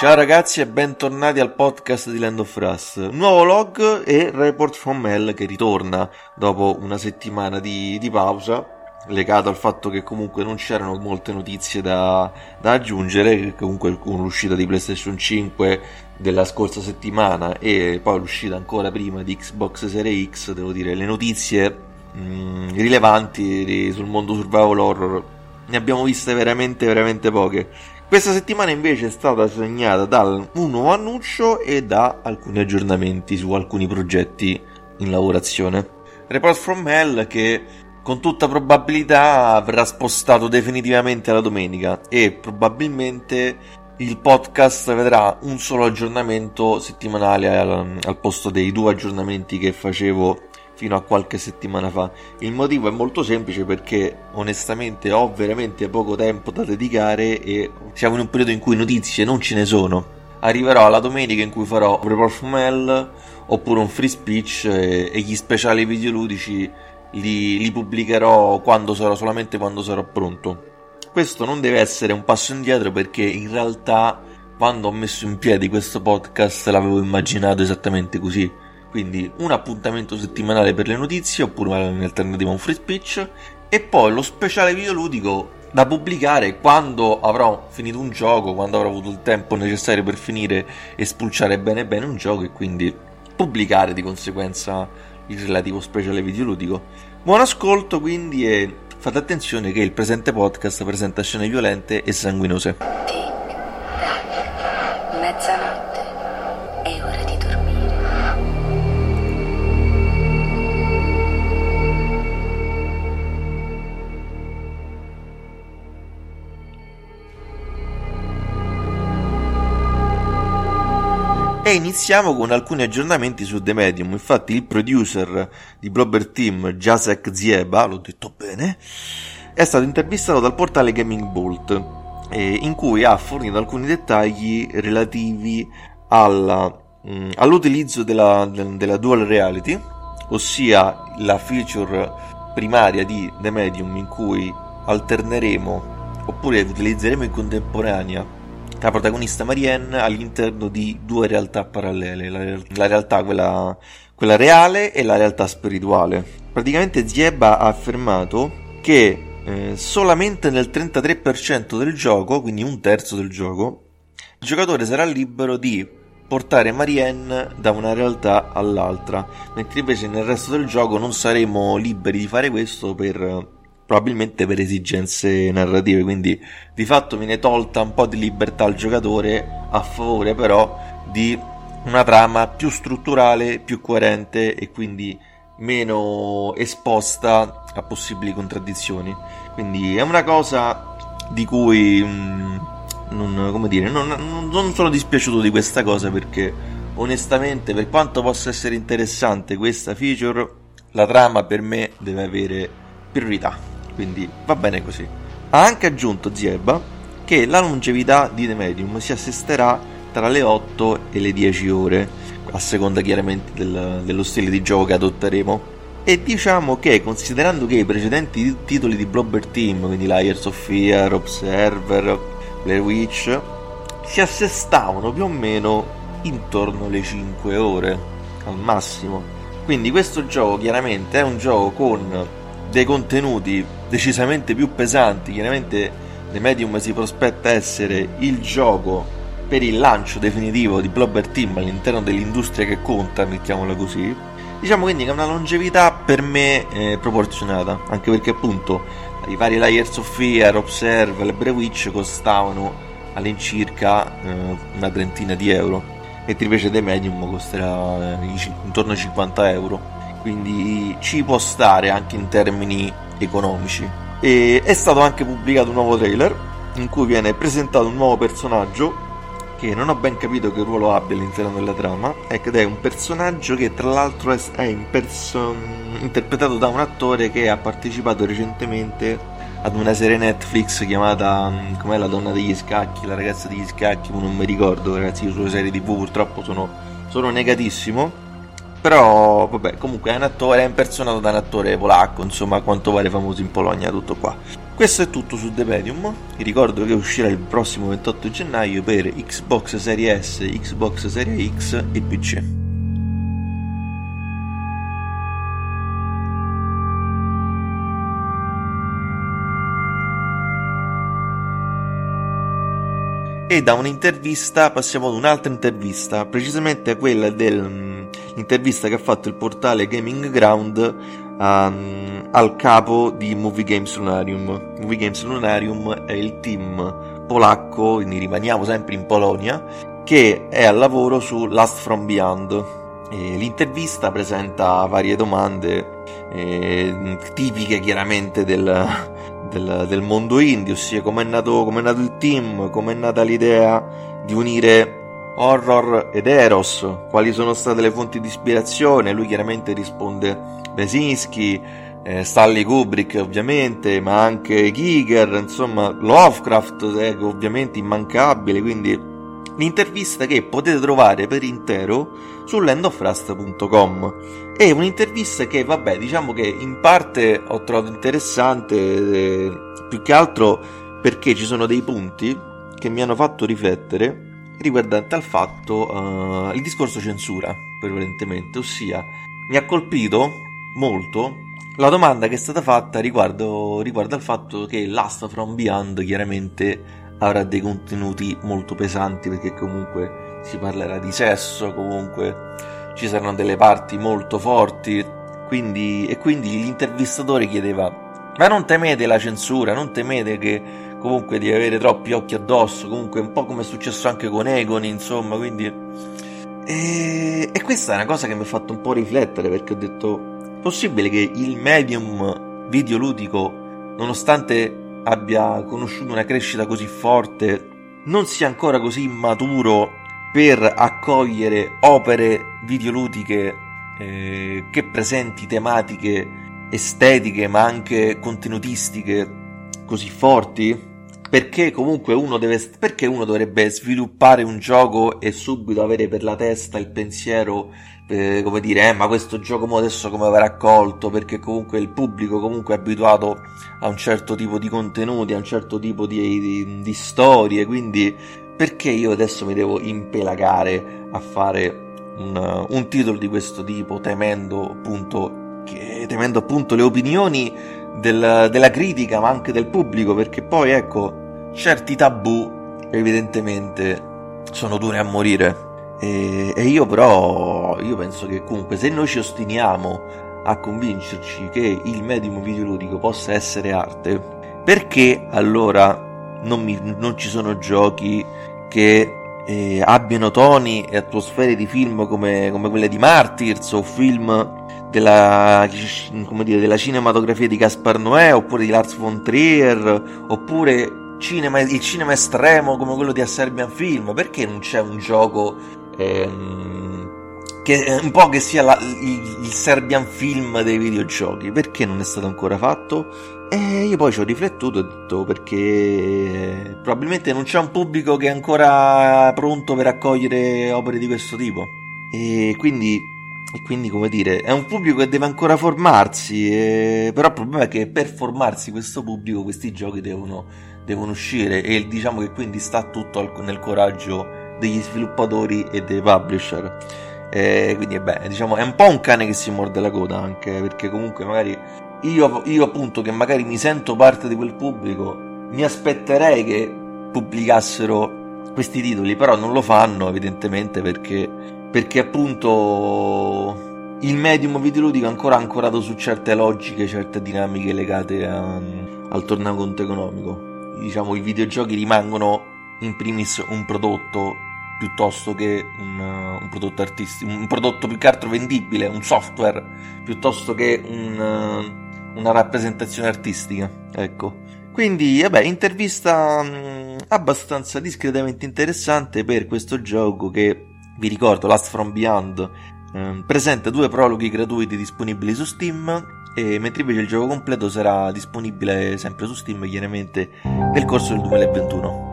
Ciao ragazzi e bentornati al podcast di Land of Us. Nuovo log e Report from Hell che ritorna dopo una settimana di, di pausa, legato al fatto che comunque non c'erano molte notizie da, da aggiungere, comunque con l'uscita di PlayStation 5 della scorsa settimana e poi l'uscita ancora prima di Xbox Series X, devo dire, le notizie mh, mm, rilevanti sul mondo survival horror ne abbiamo viste veramente veramente poche questa settimana invece è stata segnata da un nuovo annuncio e da alcuni aggiornamenti su alcuni progetti in lavorazione. Report from Hell che con tutta probabilità verrà spostato definitivamente alla domenica e probabilmente il podcast vedrà un solo aggiornamento settimanale al, al posto dei due aggiornamenti che facevo fino a qualche settimana fa. Il motivo è molto semplice perché onestamente ho veramente poco tempo da dedicare e siamo in un periodo in cui notizie non ce ne sono. Arriverò alla domenica in cui farò Report from oppure un free speech e, e gli speciali videoludici li, li pubblicherò quando sarò, solamente quando sarò pronto. Questo non deve essere un passo indietro perché in realtà quando ho messo in piedi questo podcast l'avevo immaginato esattamente così quindi un appuntamento settimanale per le notizie oppure in alternativa un free speech e poi lo speciale videoludico da pubblicare quando avrò finito un gioco, quando avrò avuto il tempo necessario per finire e spulciare bene bene un gioco e quindi pubblicare di conseguenza il relativo speciale videoludico. Buon ascolto quindi e fate attenzione che il presente podcast presenta scene violente e sanguinose. E iniziamo con alcuni aggiornamenti su The Medium. Infatti, il producer di Blobber Team, Jacek Zieba, l'ho detto bene, è stato intervistato dal portale Gaming Bolt, eh, in cui ha fornito alcuni dettagli relativi alla, mh, mm, all'utilizzo della, della Dual Reality, ossia la feature primaria di The Medium in cui alterneremo oppure utilizzeremo in contemporanea la protagonista Marianne all'interno di due realtà parallele, la, la realtà quella, quella, reale e la realtà spirituale. Praticamente Zieba ha affermato che eh, solamente nel 33% del gioco, quindi un terzo del gioco, il giocatore sarà libero di portare Marianne da una realtà all'altra, mentre invece nel resto del gioco non saremo liberi di fare questo per probabilmente per esigenze narrative, quindi di fatto viene tolta un po' di libertà al giocatore a favore però di una trama più strutturale, più coerente e quindi meno esposta a possibili contraddizioni. Quindi è una cosa di cui mm, non, dire, non, non sono dispiaciuto di questa cosa perché onestamente per quanto possa essere interessante questa feature, la trama per me deve avere priorità quindi va bene così. Ha anche aggiunto Zieba che la longevità di The Medium si assesterà tra le 8 e le 10 ore, a seconda chiaramente del, dello stile di gioco che adotteremo. E diciamo che considerando che i precedenti titoli di Blobber Team, quindi Liars of Fear, Observer, Blair Witch, si assestavano più o meno intorno alle 5 ore al massimo. Quindi questo gioco chiaramente è un gioco con dei contenuti decisamente più pesanti. Chiaramente The Medium si prospetta essere il gioco per il lancio definitivo di Blobber Team all'interno dell'industria che conta, mettiamola così. Diciamo quindi che è una longevità per me eh, proporzionata, anche perché appunto i vari Layers of Fear, Observe, le Brewitch costavano all'incirca eh, una trentina di euro, mentre invece The Medium costerà eh, intorno ai 50 euro quindi ci può stare anche in termini economici. E è stato anche pubblicato un nuovo trailer in cui viene presentato un nuovo personaggio che non ho ben capito che ruolo abbia all'interno della trama ed è un personaggio che tra l'altro è imperson- interpretato da un attore che ha partecipato recentemente ad una serie Netflix chiamata mm, com'è la donna degli scacchi, la ragazza degli scacchi, non mi ricordo ragazzi, io sulle serie tv purtroppo sono, sono negatissimo però, vabbè, comunque è un attore, è impersonato da un attore polacco, insomma, a quanto pare famoso in Polonia, tutto qua. Questo è tutto su The Medium. Vi ricordo che uscirà il prossimo 28 gennaio per Xbox Series S, Xbox Series X e PC. E da un'intervista passiamo ad un'altra intervista, precisamente quella dell'intervista che ha fatto il portale Gaming Ground um, al capo di Movie Games Lunarium. Movie Games Lunarium è il team polacco, quindi rimaniamo sempre in Polonia, che è al lavoro su Last From Beyond. E l'intervista presenta varie domande eh, tipiche chiaramente del, del, del mondo indie, ossia nato, com'è nato il team, com'è nata l'idea di unire horror ed eros, quali sono state le fonti di ispirazione, lui chiaramente risponde Besinski, eh, Stanley Kubrick ovviamente, ma anche Giger, insomma Lovecraft eh, ovviamente immancabile, quindi l'intervista che potete trovare per intero su landofrust.com è un'intervista che vabbè diciamo che in parte ho trovato interessante eh, più che altro perché ci sono dei punti che mi hanno fatto riflettere riguardante al fatto uh, il discorso censura prevalentemente ossia mi ha colpito molto la domanda che è stata fatta riguardo, riguardo al fatto che Last from Beyond chiaramente avrà dei contenuti molto pesanti perché comunque si parlerà di sesso, comunque ci saranno delle parti molto forti, quindi, e quindi l'intervistatore chiedeva ma non temete la censura, non temete che comunque di avere troppi occhi addosso, comunque un po' come è successo anche con Egon, insomma, quindi... E, e questa è una cosa che mi ha fatto un po' riflettere perché ho detto, possibile che il medium videoludico, nonostante abbia conosciuto una crescita così forte non sia ancora così maturo per accogliere opere videoludiche eh, che presenti tematiche estetiche ma anche contenutistiche così forti perché comunque uno deve perché uno dovrebbe sviluppare un gioco e subito avere per la testa il pensiero eh, come dire, eh, ma questo gioco adesso come verrà accolto? Perché comunque il pubblico comunque è abituato a un certo tipo di contenuti, a un certo tipo di, di, di storie, quindi perché io adesso mi devo impelagare a fare un, un titolo di questo tipo, temendo appunto, che, temendo appunto le opinioni del, della critica, ma anche del pubblico, perché poi ecco, certi tabù evidentemente sono duri a morire. E, e io però, io penso che comunque se noi ci ostiniamo a convincerci che il medium videoludico possa essere arte, perché allora non, mi, non ci sono giochi che eh, abbiano toni e atmosfere di film come, come quelle di Martyrs o film della, dire, della, cinematografia di Gaspar Noè oppure di Lars von Trier oppure cinema, il cinema estremo come quello di A Serbian Film perché non c'è un gioco ehm, che è un po' che sia la, il, il, Serbian film dei videogiochi. Perché non è stato ancora fatto? E io poi ci ho riflettuto e ho detto perché probabilmente non c'è un pubblico che è ancora pronto per accogliere opere di questo tipo. E quindi, e quindi come dire, è un pubblico che deve ancora formarsi. E, però il problema è che per formarsi questo pubblico questi giochi devono, devono uscire e diciamo che quindi sta tutto al, nel coraggio degli sviluppatori e dei publisher. E quindi beh, diciamo, è un po' un cane che si morde la coda anche perché comunque magari io, io appunto che magari mi sento parte di quel pubblico mi aspetterei che pubblicassero questi titoli però non lo fanno evidentemente perché, perché appunto il medium videoludico è ancora ancorato su certe logiche, certe dinamiche legate a, al tornaconto economico. Diciamo, i videogiochi rimangono in primis un prodotto piuttosto che un, un, prodotto artistico, un prodotto più che altro vendibile, un software, piuttosto che un, una rappresentazione artistica. Ecco. Quindi, vabbè, intervista um, abbastanza discretamente interessante per questo gioco che, vi ricordo, Last From Beyond, um, presenta due prologhi gratuiti disponibili su Steam e mentre invece il gioco completo sarà disponibile sempre su Steam chiaramente nel corso del 2021.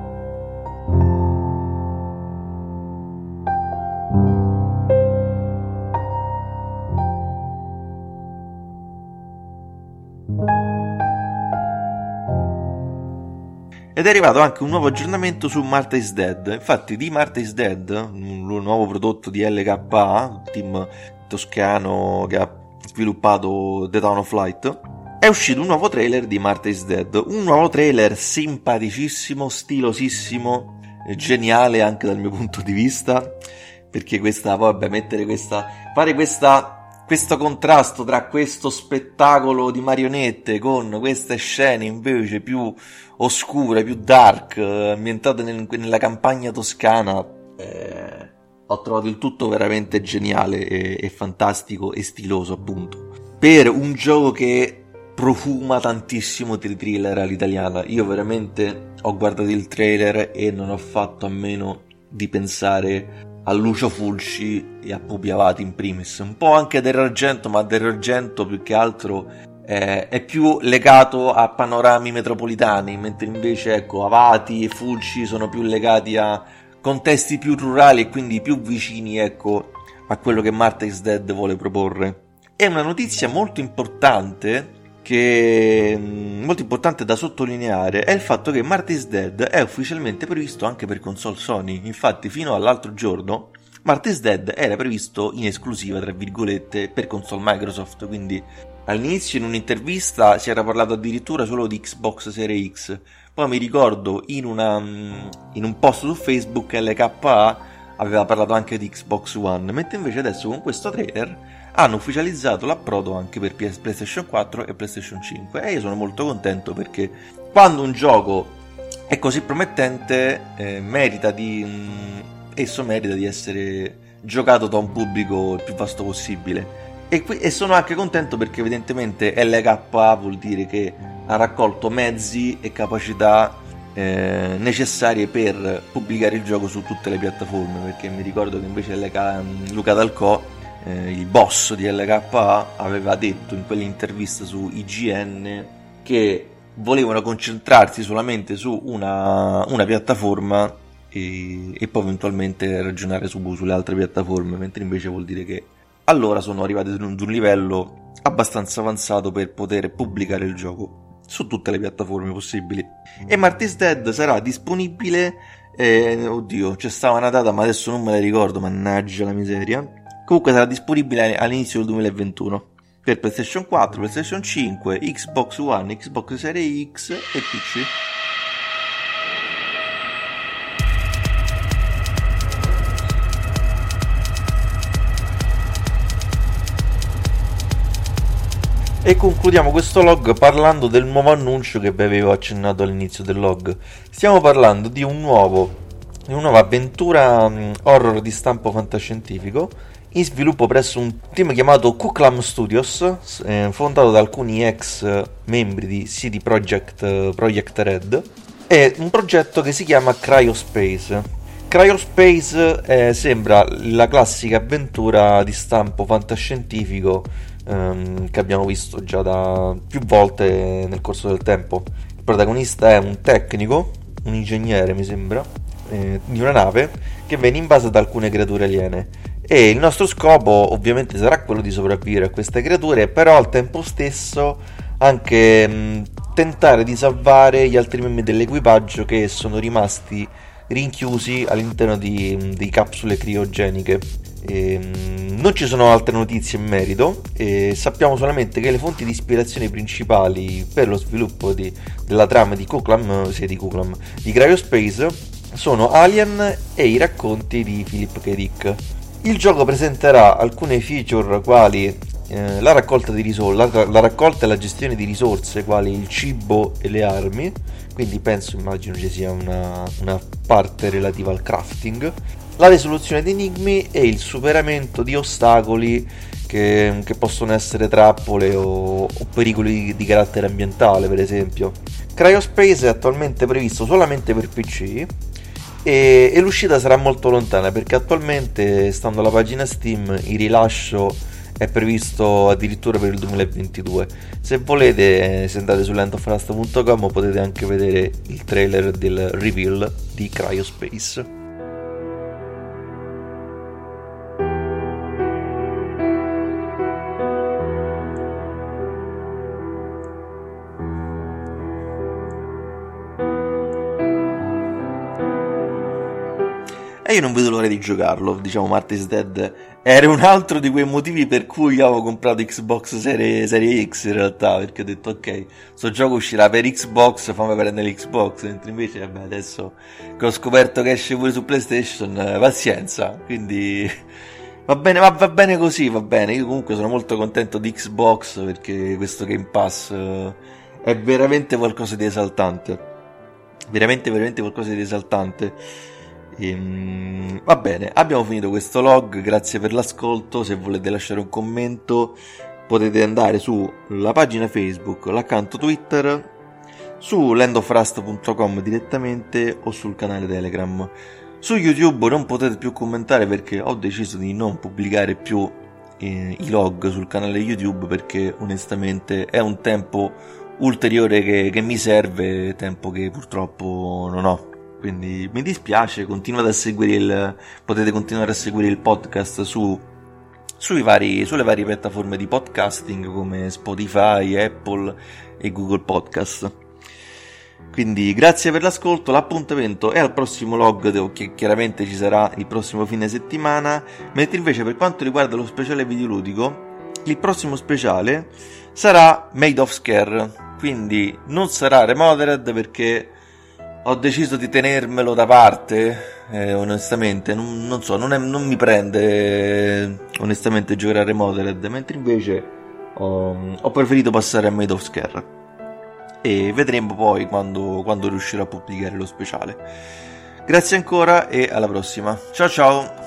ed è arrivato anche un nuovo aggiornamento su Marta is Dead. Infatti, di Marta is Dead, un nuovo prodotto di LKA, team toscano che ha sviluppato The Town of Light, è uscito un nuovo trailer di Marta is Dead. Un nuovo trailer simpaticissimo, stilosissimo, geniale anche dal mio punto di vista. Perché questa, vabbè, mettere questa, fare questa questo contrasto tra questo spettacolo di marionette con queste scene invece più oscure, più dark, ambientate nel, nella campagna toscana, eh, ho trovato il tutto veramente geniale e, e fantastico e stiloso appunto. Per un gioco che profuma tantissimo di thriller all'italiana. Io veramente ho guardato il trailer e non ho fatto a meno di pensare a Lucio Fulci e a Pupi Avati in primis. Un po' anche del Argento, ma del Argento più che altro eh, è più legato a panorami metropolitani, mentre invece ecco Avati e Fulci sono più legati a contesti più rurali e quindi più vicini ecco a quello che Marta is Dead vuole proporre. È una notizia molto importante che mm, molto importante da sottolineare è il fatto che Marty is Dead è ufficialmente previsto anche per console Sony. Infatti, fino all'altro giorno, Marty is Dead era previsto in esclusiva, tra virgolette, per console Microsoft. Quindi all'inizio in un'intervista si era parlato addirittura solo di Xbox Series X. Poi mi ricordo in, una, mm, in un post su Facebook LKA aveva parlato anche di Xbox One, mentre invece adesso con questo trailer hanno ufficializzato l'approdo anche per PlayStation 4 e PlayStation 5 e io sono molto contento perché quando un gioco è così promettente eh, merita di mh, mm, esso merita di essere giocato da un pubblico il più vasto possibile. E, qui, e sono anche contento perché evidentemente LKA vuol dire che ha raccolto mezzi e capacità eh, necessarie per pubblicare il gioco su tutte le piattaforme perché mi ricordo che invece LK, Luca Dalcò eh, il boss di LKA aveva detto in quell'intervista su IGN che volevano concentrarsi solamente su una, una piattaforma e, e, poi eventualmente ragionare su, sulle altre piattaforme, mentre invece vuol dire che allora sono arrivati ad un, livello abbastanza avanzato per poter pubblicare il gioco su tutte le piattaforme possibili. E Marty's Dead sarà disponibile. Eh, oddio, c'è stata una data, ma adesso non me la ricordo, mannaggia la miseria. Comunque sarà disponibile all'inizio del 2021 per PlayStation 4, PlayStation 5, Xbox One, Xbox Series X e PC. E concludiamo questo log parlando del nuovo annuncio che vi avevo accennato all'inizio del log. Stiamo parlando di un nuovo di una nuova avventura um, horror di stampo fantascientifico in sviluppo presso un team chiamato Kuklam Studios, eh, fondato da alcuni ex membri di CD Projekt, eh, Project Red, è un progetto che si chiama Cryospace. Cryospace eh, sembra la classica avventura di stampo fantascientifico ehm, che abbiamo visto già da più volte nel corso del tempo. Il protagonista è un tecnico, un ingegnere mi sembra, eh, di una nave che viene invasa da alcune creature aliene e il nostro scopo ovviamente sarà quello di sopravvivere a queste creature, però al tempo stesso anche mh, tentare di salvare gli altri membri dell'equipaggio che sono rimasti rinchiusi all'interno di, di capsule criogeniche. E, mh, non ci sono altre notizie in merito sappiamo solamente che le fonti di ispirazione principali per lo sviluppo di, della trama di Kuklam, sia di Kuklam, di Cryospace sono Alien e i racconti di Philip K. Dick. Il gioco presenterà alcune feature quali eh, la, raccolta risor- la, la, raccolta e la gestione di risorse quali il cibo e le armi, quindi penso, immagino ci sia una, una parte relativa al crafting, la risoluzione di enigmi e il superamento di ostacoli che, che possono essere trappole o, o pericoli di, di, carattere ambientale, per esempio. Cryospace è attualmente previsto solamente per PC e, e, l'uscita sarà molto lontana perché attualmente, stando alla pagina Steam, il rilascio è previsto addirittura per il 2022. Se volete, se andate su lentofrasta.com potete anche vedere il trailer del reveal di Cryospace. E io non vedo l'ora di giocarlo, diciamo Marty's Dead. Era un altro di quei motivi per cui io avevo comprato Xbox Serie, Serie X in realtà, perché ho detto ok, sto gioco uscirà per Xbox, fammi prendere l'Xbox, mentre invece vabbè, adesso che ho scoperto che esce pure su PlayStation, eh, pazienza, quindi va bene, va, va, bene così, va bene, io comunque sono molto contento di Xbox perché questo Game Pass eh, è veramente qualcosa di esaltante, veramente, veramente qualcosa di esaltante. Ehm, va bene, abbiamo finito questo log, grazie per l'ascolto, se volete lasciare un commento potete andare sulla pagina Facebook, l'account Twitter, su landofrust.com direttamente o sul canale Telegram. Su YouTube non potete più commentare perché ho deciso di non pubblicare più eh, i log sul canale YouTube perché onestamente è un tempo ulteriore che, che mi serve, tempo che purtroppo non ho. Quindi mi dispiace, il, potete continuare a seguire il podcast su, vari, sulle varie piattaforme di podcasting come Spotify, Apple e Google Podcast. Quindi grazie per l'ascolto, l'appuntamento è al prossimo log che chiaramente ci sarà il prossimo fine settimana, mentre invece per quanto riguarda lo speciale videoludico, il prossimo speciale sarà Made of Scare, quindi non sarà Remodered perché ho deciso di tenermelo da parte, eh, onestamente, non, non so, non, è, non, mi prende onestamente giocare a Remodeled, mentre invece ho, ho, preferito passare a Made of Scare. E vedremo poi quando, quando riuscirò a pubblicare lo speciale. Grazie ancora e alla prossima. Ciao ciao!